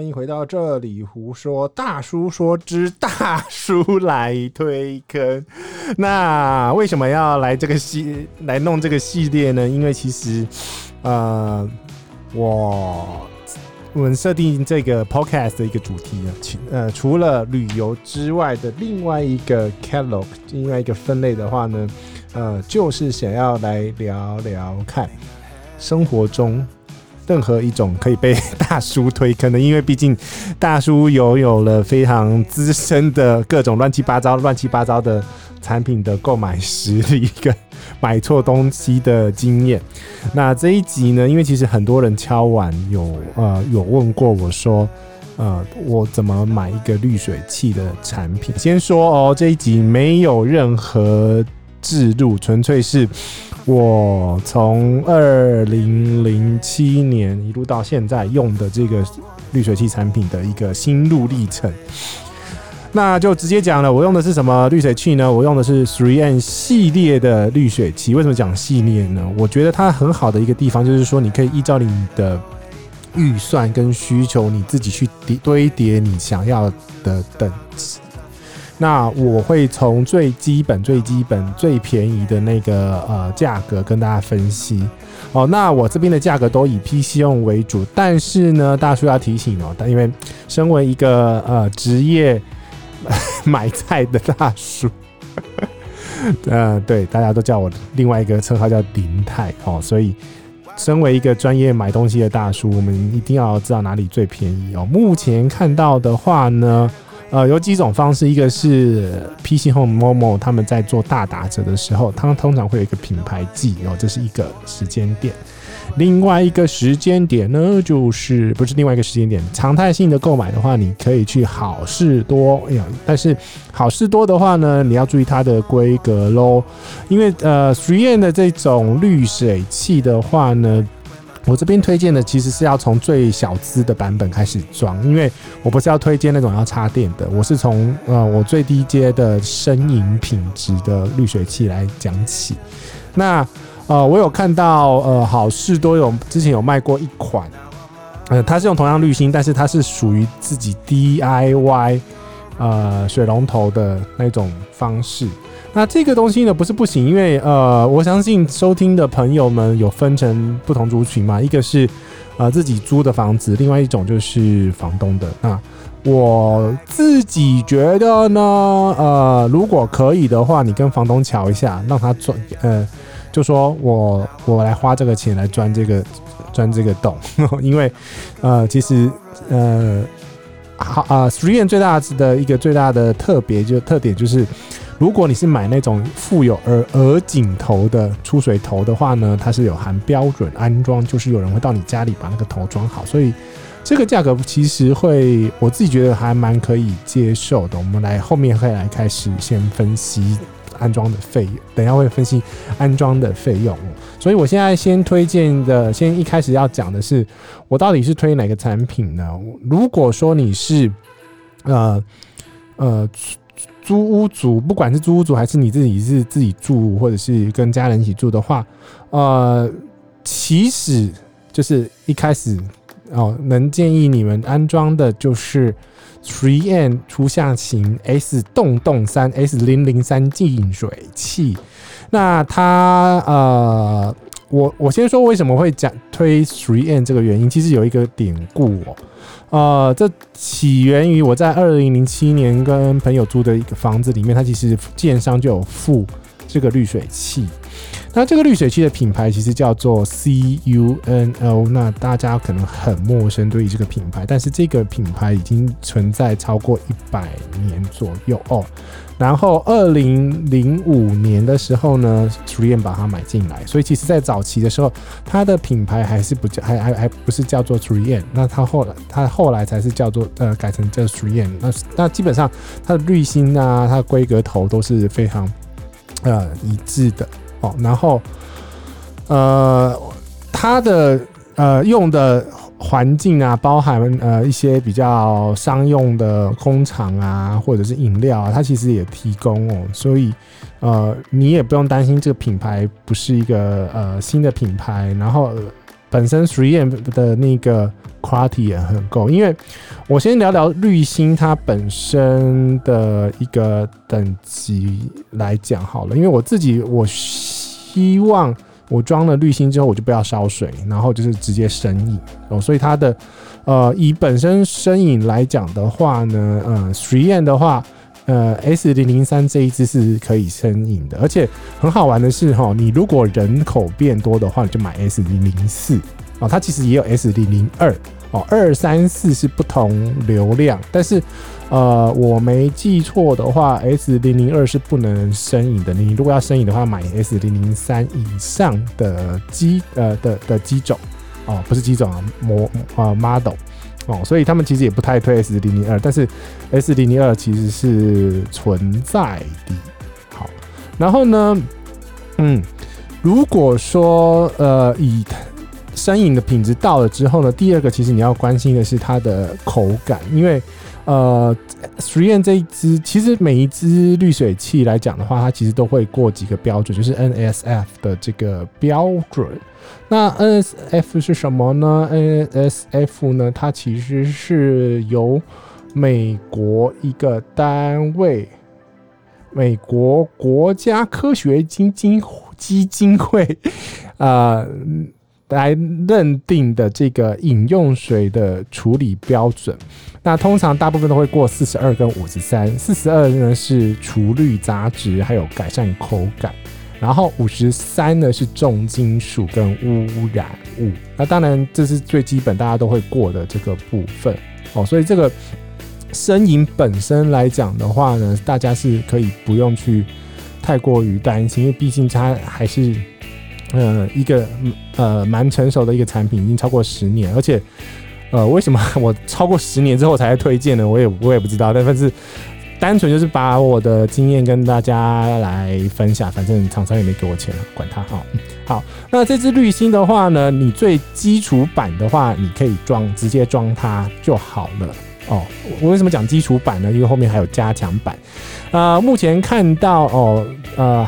欢迎回到这里胡说大叔说之大叔来推坑。那为什么要来这个系来弄这个系列呢？因为其实，呃，我我们设定这个 podcast 的一个主题啊，呃，除了旅游之外的另外一个 catalog，另外一个分类的话呢，呃，就是想要来聊聊看生活中。任何一种可以被大叔推坑的，因为毕竟大叔拥有了非常资深的各种乱七八糟、乱七八糟的产品的购买实力跟买错东西的经验。那这一集呢，因为其实很多人敲碗有呃有问过我说，呃，我怎么买一个滤水器的产品？先说哦，这一集没有任何置入，纯粹是。我从二零零七年一路到现在用的这个滤水器产品的一个心路历程，那就直接讲了。我用的是什么滤水器呢？我用的是 Three N 系列的滤水器。为什么讲系列呢？我觉得它很好的一个地方就是说，你可以依照你的预算跟需求，你自己去堆叠你想要的等级。那我会从最基本、最基本、最便宜的那个呃价格跟大家分析哦。那我这边的价格都以 PC 用为主，但是呢，大叔要提醒哦，但因为身为一个呃职业买菜的大叔，呃，对，大家都叫我另外一个称号叫林泰哦，所以身为一个专业买东西的大叔，我们一定要知道哪里最便宜哦。目前看到的话呢。呃，有几种方式，一个是 PC Home、Momo 他们在做大打折的时候，他们通常会有一个品牌季哦，这是一个时间点。另外一个时间点呢，就是不是另外一个时间点，常态性的购买的话，你可以去好事多呀。但是好事多的话呢，你要注意它的规格喽，因为呃，3M 的这种滤水器的话呢。我这边推荐的其实是要从最小资的版本开始装，因为我不是要推荐那种要插电的，我是从呃我最低阶的声银品质的滤水器来讲起。那呃我有看到呃好事多有之前有卖过一款，呃它是用同样滤芯，但是它是属于自己 DIY 呃水龙头的那种方式。那这个东西呢，不是不行，因为呃，我相信收听的朋友们有分成不同族群嘛，一个是呃自己租的房子，另外一种就是房东的。那我自己觉得呢，呃，如果可以的话，你跟房东瞧一下，让他钻，呃，就说我我来花这个钱来钻这个钻这个洞，因为呃，其实呃，好啊，3M 最大的一个最大的特别就特点就是。如果你是买那种附有耳耳颈头的出水头的话呢，它是有含标准安装，就是有人会到你家里把那个头装好，所以这个价格其实会我自己觉得还蛮可以接受的。我们来后面会来开始先分析安装的费用，等下会分析安装的费用。所以我现在先推荐的，先一开始要讲的是，我到底是推哪个产品呢？如果说你是呃呃。租屋族，不管是租屋族还是你自己是自己住，或者是跟家人一起住的话，呃，其实就是一开始哦，能建议你们安装的就是 Three N 初夏型 S 洞洞三 S 零零三净水器。那它呃，我我先说为什么会讲推 Three N 这个原因，其实有一个典故哦。呃，这起源于我在二零零七年跟朋友租的一个房子里面，它其实建商就有付这个滤水器。那这个滤水器的品牌其实叫做 CUNO，那大家可能很陌生对于这个品牌，但是这个品牌已经存在超过一百年左右哦。然后，二零零五年的时候呢，3M 把它买进来，所以其实在早期的时候，它的品牌还是不叫，还还还不是叫做 3M。那它后来，它后来才是叫做呃改成叫 3M。那那基本上它的滤芯啊，它的规格头都是非常呃一致的哦。然后呃，它的呃用的。环境啊，包含呃一些比较商用的工厂啊，或者是饮料啊，它其实也提供哦，所以呃你也不用担心这个品牌不是一个呃新的品牌，然后本身 three M 的那个 quality 也很够。因为我先聊聊滤芯它本身的一个等级来讲好了，因为我自己我希望我装了滤芯之后我就不要烧水，然后就是直接生饮哦，所以它的呃以本身生饮来讲的话呢，呃 3M 的话。呃，S 零零三这一只是可以生饮的，而且很好玩的是哈，你如果人口变多的话，你就买 S 零零四。哦，它其实也有 S 零零二。哦，二三四是不同流量，但是呃，我没记错的话，S 零零二是不能生饮的，你如果要生饮的话，买 S 零零三以上的机呃的的机种。哦，不是机种啊，模啊 model。哦，所以他们其实也不太推 S 零零二，但是 S 零零二其实是存在的。好，然后呢，嗯，如果说呃以身影的品质到了之后呢，第二个其实你要关心的是它的口感，因为呃实验这一支其实每一支滤水器来讲的话，它其实都会过几个标准，就是 NSF 的这个标准。那 NSF 是什么呢？NSF 呢，它其实是由美国一个单位，美国国家科学基金基金会啊、呃、来认定的这个饮用水的处理标准。那通常大部分都会过四十二跟五十三，四十二呢是除氯杂质，还有改善口感。然后五十三呢是重金属跟污染物，那当然这是最基本大家都会过的这个部分哦，所以这个生饮本身来讲的话呢，大家是可以不用去太过于担心，因为毕竟它还是呃一个呃蛮成熟的一个产品，已经超过十年，而且呃为什么我超过十年之后才推荐呢？我也我也不知道，但是。单纯就是把我的经验跟大家来分享，反正厂商也没给我钱，管他哈。好，那这支滤芯的话呢，你最基础版的话，你可以装直接装它就好了哦。我为什么讲基础版呢？因为后面还有加强版。呃，目前看到哦，呃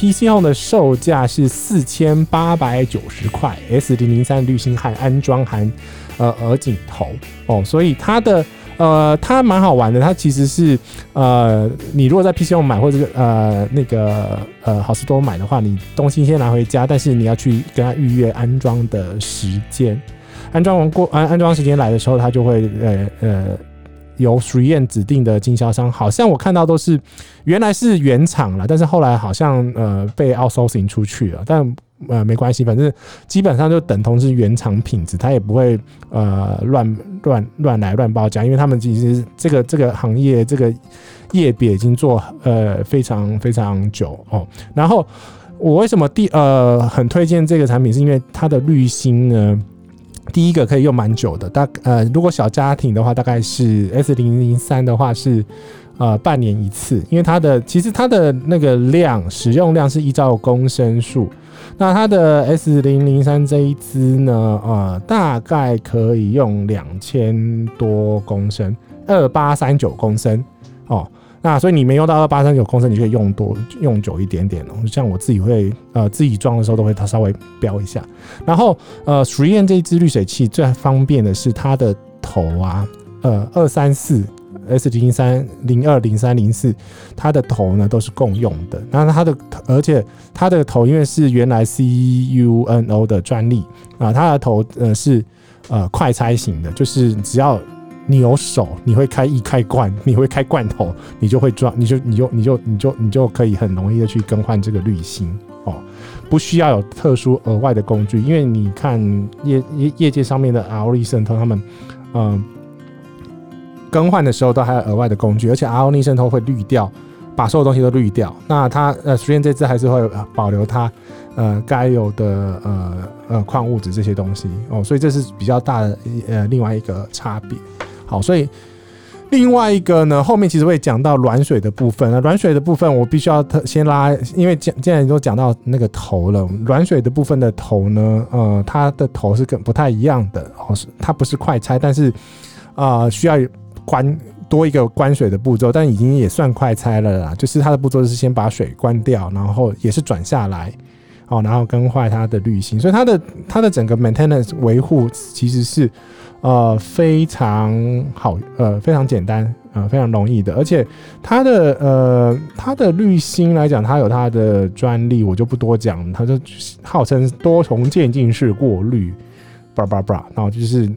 ，PC O 的售价是四千八百九十块，S 零零三滤芯含安装含呃耳颈头哦，所以它的。呃，它蛮好玩的。它其实是呃，你如果在 PC O 买或者呃那个呃好市多买的话，你东西先拿回家，但是你要去跟他预约安装的时间。安装完过安安装时间来的时候，它就会呃呃由 3M 指定的经销商，好像我看到都是原来是原厂了，但是后来好像呃被 outsourcing 出去了，但。呃，没关系，反正基本上就等同是原厂品质，它也不会呃乱乱乱来乱报价，因为他们其实这个这个行业这个业别已经做呃非常非常久哦。然后我为什么第呃很推荐这个产品，是因为它的滤芯呢，第一个可以用蛮久的，大呃如果小家庭的话，大概是 S 零零三的话是呃半年一次，因为它的其实它的那个量使用量是依照公升数。那它的 S 零零三这一支呢，呃，大概可以用两千多公升，二八三九公升哦。那所以你没用到二八三九公升，你可以用多用久一点点哦。像我自己会呃自己装的时候，都会它稍微标一下。然后呃，3M 这一支滤水器最方便的是它的头啊，呃，二三四。S 零零三、零二、零三、零四，它的头呢都是共用的。那它的，而且它的头因为是原来 CUNO 的专利啊，它的头呃是呃快拆型的，就是只要你有手，你会开易开罐，你会开罐头，你就会装，你就你就你就你就你就可以很容易的去更换这个滤芯哦，不需要有特殊额外的工具，因为你看业业业界上面的 RO 力渗透他们嗯。更换的时候都还有额外的工具，而且 RO 逆渗透会滤掉，把所有东西都滤掉。那它呃，虽然这支还是会保留它呃该有的呃呃矿物质这些东西哦，所以这是比较大的呃另外一个差别。好，所以另外一个呢，后面其实会讲到软水的部分。那软水的部分我必须要特先拉，因为既既然都讲到那个头了，软水的部分的头呢，呃，它的头是跟不太一样的哦，是它不是快拆，但是啊、需要。关多一个关水的步骤，但已经也算快拆了啦。就是它的步骤是先把水关掉，然后也是转下来哦，然后更换它的滤芯，所以它的它的整个 maintenance 维护其实是呃非常好，呃非常简单，呃非常容易的，而且它的呃它的滤芯来讲，它有它的专利，我就不多讲，它就号称多重渐进式过滤，叭叭叭，然后就是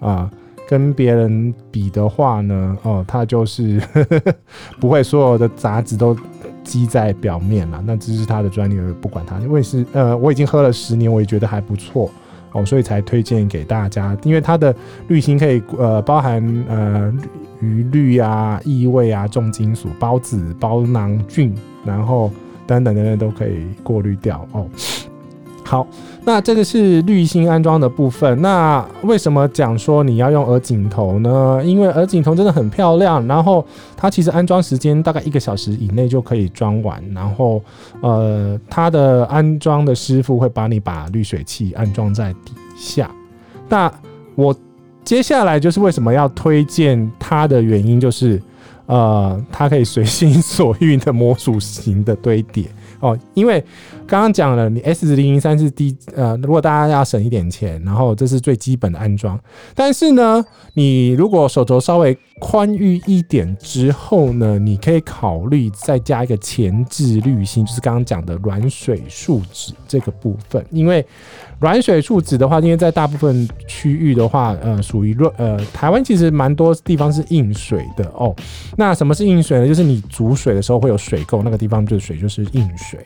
啊、跟别人比的话呢，哦、呃，它就是呵 呵不会所有的杂质都。积在表面了，那这是他的专利，不管它。因为是呃，我已经喝了十年，我也觉得还不错哦，所以才推荐给大家。因为它的滤芯可以呃包含呃余氯啊、异味啊、重金属、孢子、包囊菌，然后等等等等都可以过滤掉哦。好，那这个是滤芯安装的部分。那为什么讲说你要用耳颈头呢？因为耳颈头真的很漂亮，然后它其实安装时间大概一个小时以内就可以装完。然后，呃，它的安装的师傅会帮你把滤水器安装在底下。那我接下来就是为什么要推荐它的原因，就是呃，它可以随心所欲的模组型的堆叠。哦，因为刚刚讲了，你 S 零零三是低呃，如果大家要省一点钱，然后这是最基本的安装。但是呢，你如果手肘稍微宽裕一点之后呢，你可以考虑再加一个前置滤芯，就是刚刚讲的软水树脂这个部分。因为软水树脂的话，因为在大部分区域的话，呃，属于润呃，台湾其实蛮多地方是硬水的哦。那什么是硬水呢？就是你煮水的时候会有水垢，那个地方就水，就是硬水。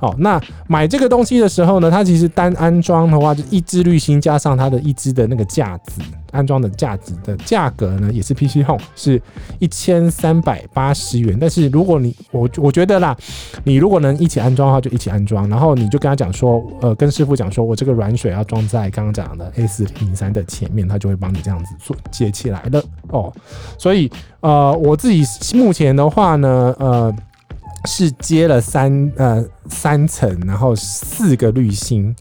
哦，那买这个东西的时候呢，它其实单安装的话，就一支滤芯加上它的一支的那个架子，安装的价值的价格呢，也是 PC Home 是一千三百八十元。但是如果你我我觉得啦，你如果能一起安装的话，就一起安装，然后你就跟他讲说，呃，跟师傅讲说我这个软水要装在刚刚讲的 S 零三的前面，他就会帮你这样子做接起来了哦。所以呃，我自己目前的话呢，呃。是接了三呃三层，然后四个滤芯，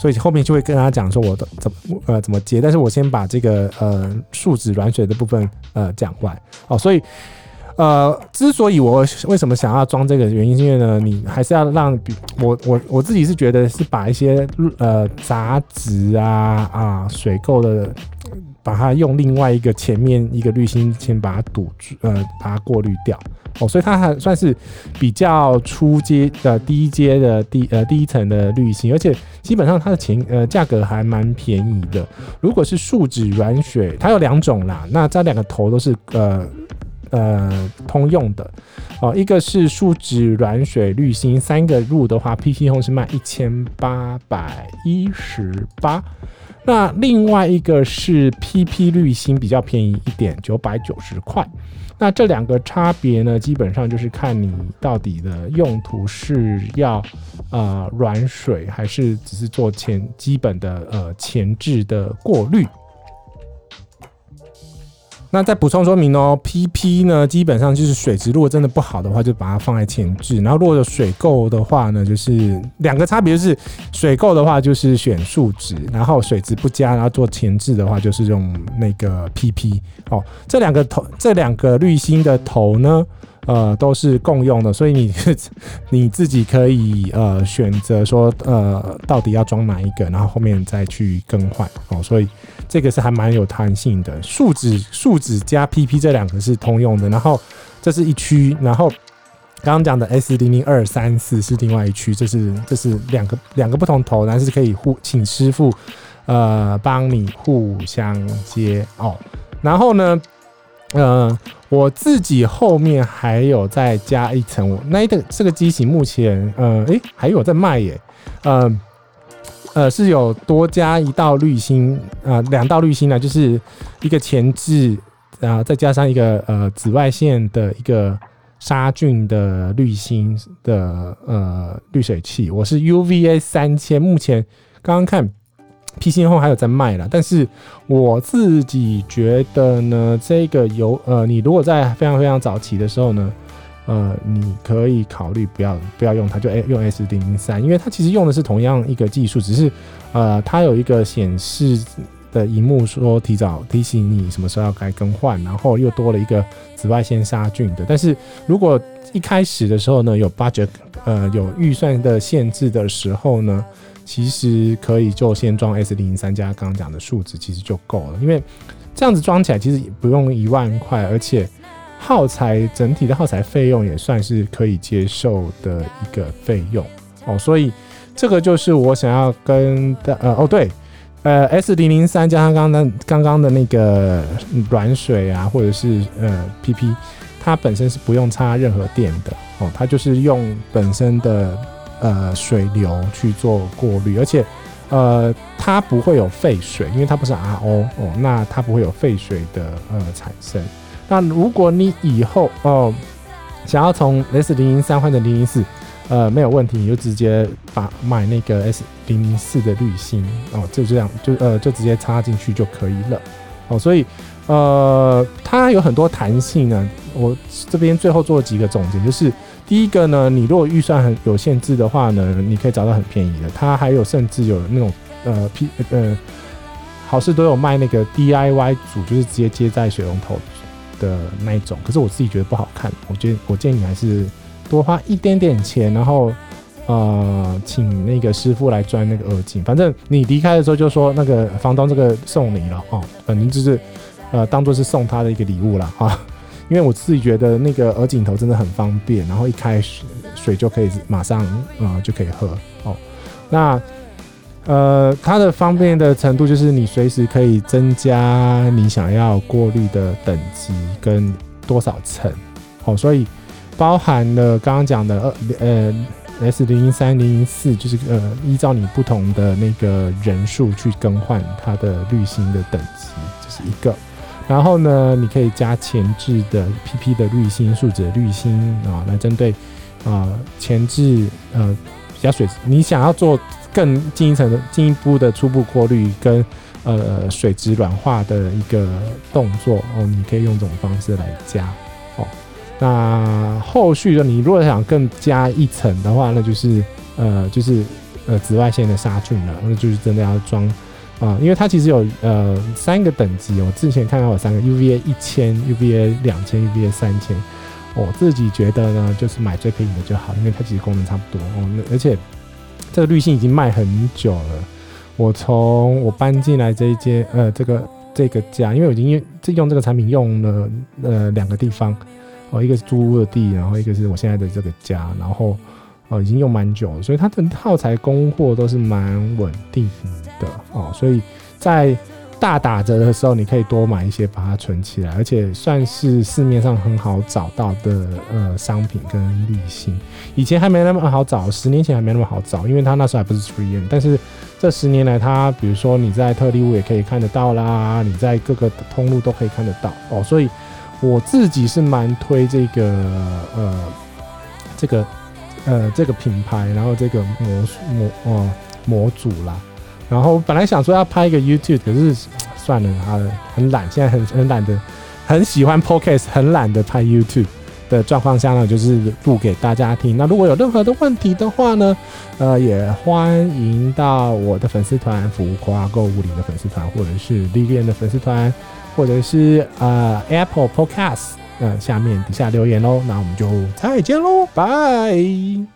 所以后面就会跟他讲说我的怎么呃怎么接，但是我先把这个呃树脂软水的部分呃讲完哦，所以呃之所以我为什么想要装这个原因，是因为呢，你还是要让我我我自己是觉得是把一些呃杂质啊啊水垢的。把它用另外一个前面一个滤芯先把它堵住，呃，把它过滤掉哦，所以它还算是比较初阶的低阶的低呃第一层的滤芯，而且基本上它的钱呃价格还蛮便宜的。如果是树脂软水，它有两种啦，那这两个头都是呃呃通用的哦，一个是树脂软水滤芯，三个入的话，PC Home 是卖一千八百一十八。那另外一个是 PP 滤芯比较便宜一点，九百九十块。那这两个差别呢，基本上就是看你到底的用途是要呃软水，还是只是做前基本的呃前置的过滤。那再补充说明哦，PP 呢，基本上就是水质，如果真的不好的话，就把它放在前置。然后如果有水垢的话呢，就是两个差别，就是水垢的话就是选树脂，然后水质不佳，然后做前置的话就是用那个 PP。哦，这两个头，这两个滤芯的头呢，呃，都是共用的，所以你 你自己可以呃选择说呃到底要装哪一个，然后后面再去更换哦，所以。这个是还蛮有弹性的，树脂树脂加 PP 这两个是通用的，然后这是一区，然后刚刚讲的 S 零零二三四是另外一区，这是这是两个两个不同头，但是可以互请师傅呃帮你互相接哦。然后呢，呃，我自己后面还有再加一层，我那一个这个机型目前呃诶还有在卖耶，呃。呃，是有多加一道滤芯，啊，两道滤芯呢，就是一个前置，然后再加上一个呃紫外线的一个杀菌的滤芯的呃滤水器。我是 UVA 三千，目前刚刚看 PC 后还有在卖了，但是我自己觉得呢，这个有呃，你如果在非常非常早期的时候呢。呃，你可以考虑不要不要用它，就用 S 零零三，因为它其实用的是同样一个技术，只是呃，它有一个显示的荧幕说提早提醒你什么时候要该更换，然后又多了一个紫外线杀菌的。但是如果一开始的时候呢，有 budget 呃有预算的限制的时候呢，其实可以就先装 S 零零三加刚刚讲的数值，其实就够了。因为这样子装起来其实不用一万块，而且耗材整体的耗材费用也算是可以接受的一个费用哦。所以这个就是我想要跟的呃哦对。呃，S 零零三加上刚刚刚刚的那个软水啊，或者是呃 PP，它本身是不用插任何电的哦，它就是用本身的呃水流去做过滤，而且呃它不会有废水，因为它不是 RO 哦，那它不会有废水的呃产生。那如果你以后哦想要从 S 零零三换成零零四。呃，没有问题，你就直接把买那个 S 零零四的滤芯哦，就这样，就呃就直接插进去就可以了哦。所以呃，它有很多弹性呢。我这边最后做几个总结，就是第一个呢，你如果预算很有限制的话呢，你可以找到很便宜的。它还有甚至有那种呃 P 呃，好事都有卖那个 DIY 组，就是直接接在水龙头的那一种。可是我自己觉得不好看，我觉得我建议你还是。多花一点点钱，然后，呃，请那个师傅来钻那个耳镜。反正你离开的时候就说那个房东这个送你了哦，反正就是，呃，当做是送他的一个礼物了啊。因为我自己觉得那个耳镜头真的很方便，然后一开水水就可以马上啊、就可以喝哦。那，呃，它的方便的程度就是你随时可以增加你想要过滤的等级跟多少层哦，所以。包含了刚刚讲的二呃 S 零零三零零四，就是呃依照你不同的那个人数去更换它的滤芯的等级，这是一个。然后呢，你可以加前置的 PP 的滤芯、树脂滤芯啊，来针对啊、前置呃加水，你想要做更进一层的进一步的初步过滤跟呃水质软化的一个动作哦，你可以用这种方式来加哦。那后续的你如果想更加一层的话，那就是呃就是呃紫外线的杀菌了，那就是真的要装啊，因为它其实有呃三个等级，我之前看到有三个 UVA 一千、UVA 两千、UVA 三千，我自己觉得呢就是买最便宜的就好，因为它其实功能差不多哦，而且这个滤芯已经卖很久了，我从我搬进来这一间呃这个这个家，因为我已经用这用这个产品用了呃两个地方。哦，一个是租屋的地，然后一个是我现在的这个家，然后哦已经用蛮久了，所以它的耗材供货都是蛮稳定的哦，所以在大打折的时候，你可以多买一些把它存起来，而且算是市面上很好找到的呃商品跟滤芯。以前还没那么好找，十年前还没那么好找，因为它那时候还不是 3M，但是这十年来，它比如说你在特力屋也可以看得到啦，你在各个通路都可以看得到哦，所以。我自己是蛮推这个呃这个呃这个品牌，然后这个模模哦模组啦，然后本来想说要拍一个 YouTube，可是算了啊，很懒，现在很很懒得，很喜欢 Podcast，很懒得拍 YouTube 的状况下呢，就是录给大家听。那如果有任何的问题的话呢，呃，也欢迎到我的粉丝团“浮夸购物里”的粉丝团，或者是历练的粉丝团。或者是呃 Apple Podcast，呃下面底下留言喽，那我们就再见喽，拜。